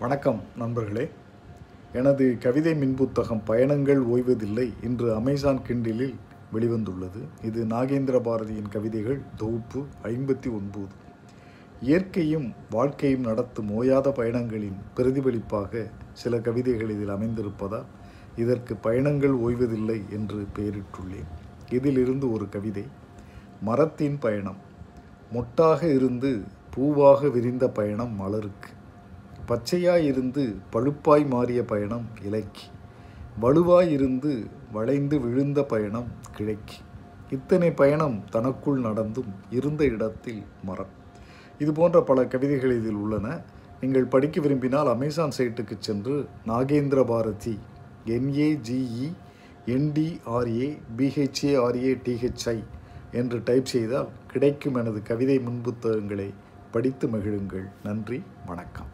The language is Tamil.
வணக்கம் நண்பர்களே. எனது கவிதை மின்புத்தகம் பயணங்கள் ஓய்வதில்லை இன்று அமேசான் கிண்டிலில் வெளிவந்துள்ளது. இது நாகேந்திர பாரதியின் கவிதைகள் தொகுப்பு ஐம்பத்தி ஒன்பது. இயற்கையும் வாழ்க்கையும் நடத்தும் ஓயாத பயணங்களின் பிரதிபலிப்பாக சில கவிதைகள் இதில் அமைந்திருப்பதால் இதற்கு பயணங்கள் ஓய்வதில்லை என்று பெயரிட்டுள்ளேன். இதிலிருந்து ஒரு கவிதை. மரத்தின் பயணம். மொட்டாக இருந்து பூவாக விரிந்த பயணம் மலருக்கு. பச்சையாயிருந்து பழுப்பாய் மாறிய பயணம் இலைக்கு. வலுவாய் இருந்து வளைந்து விழுந்த பயணம் கிழக்கி. இத்தனை பயணம் தனக்குள் நடந்தும் இருந்த இடத்தில் மரம். இது போன்ற பல கவிதைகள் இதில் உள்ளன. நீங்கள் படிக்க விரும்பினால் அமேசான் சைட்டுக்கு சென்று Nagendra Bharathi N A G E N D R A B H A R A D H I என்று டைப் செய்தால் கிடைக்கும் எனது கவிதை முன்புத்தகங்களை படித்து மகிழுங்கள். நன்றி வணக்கம்.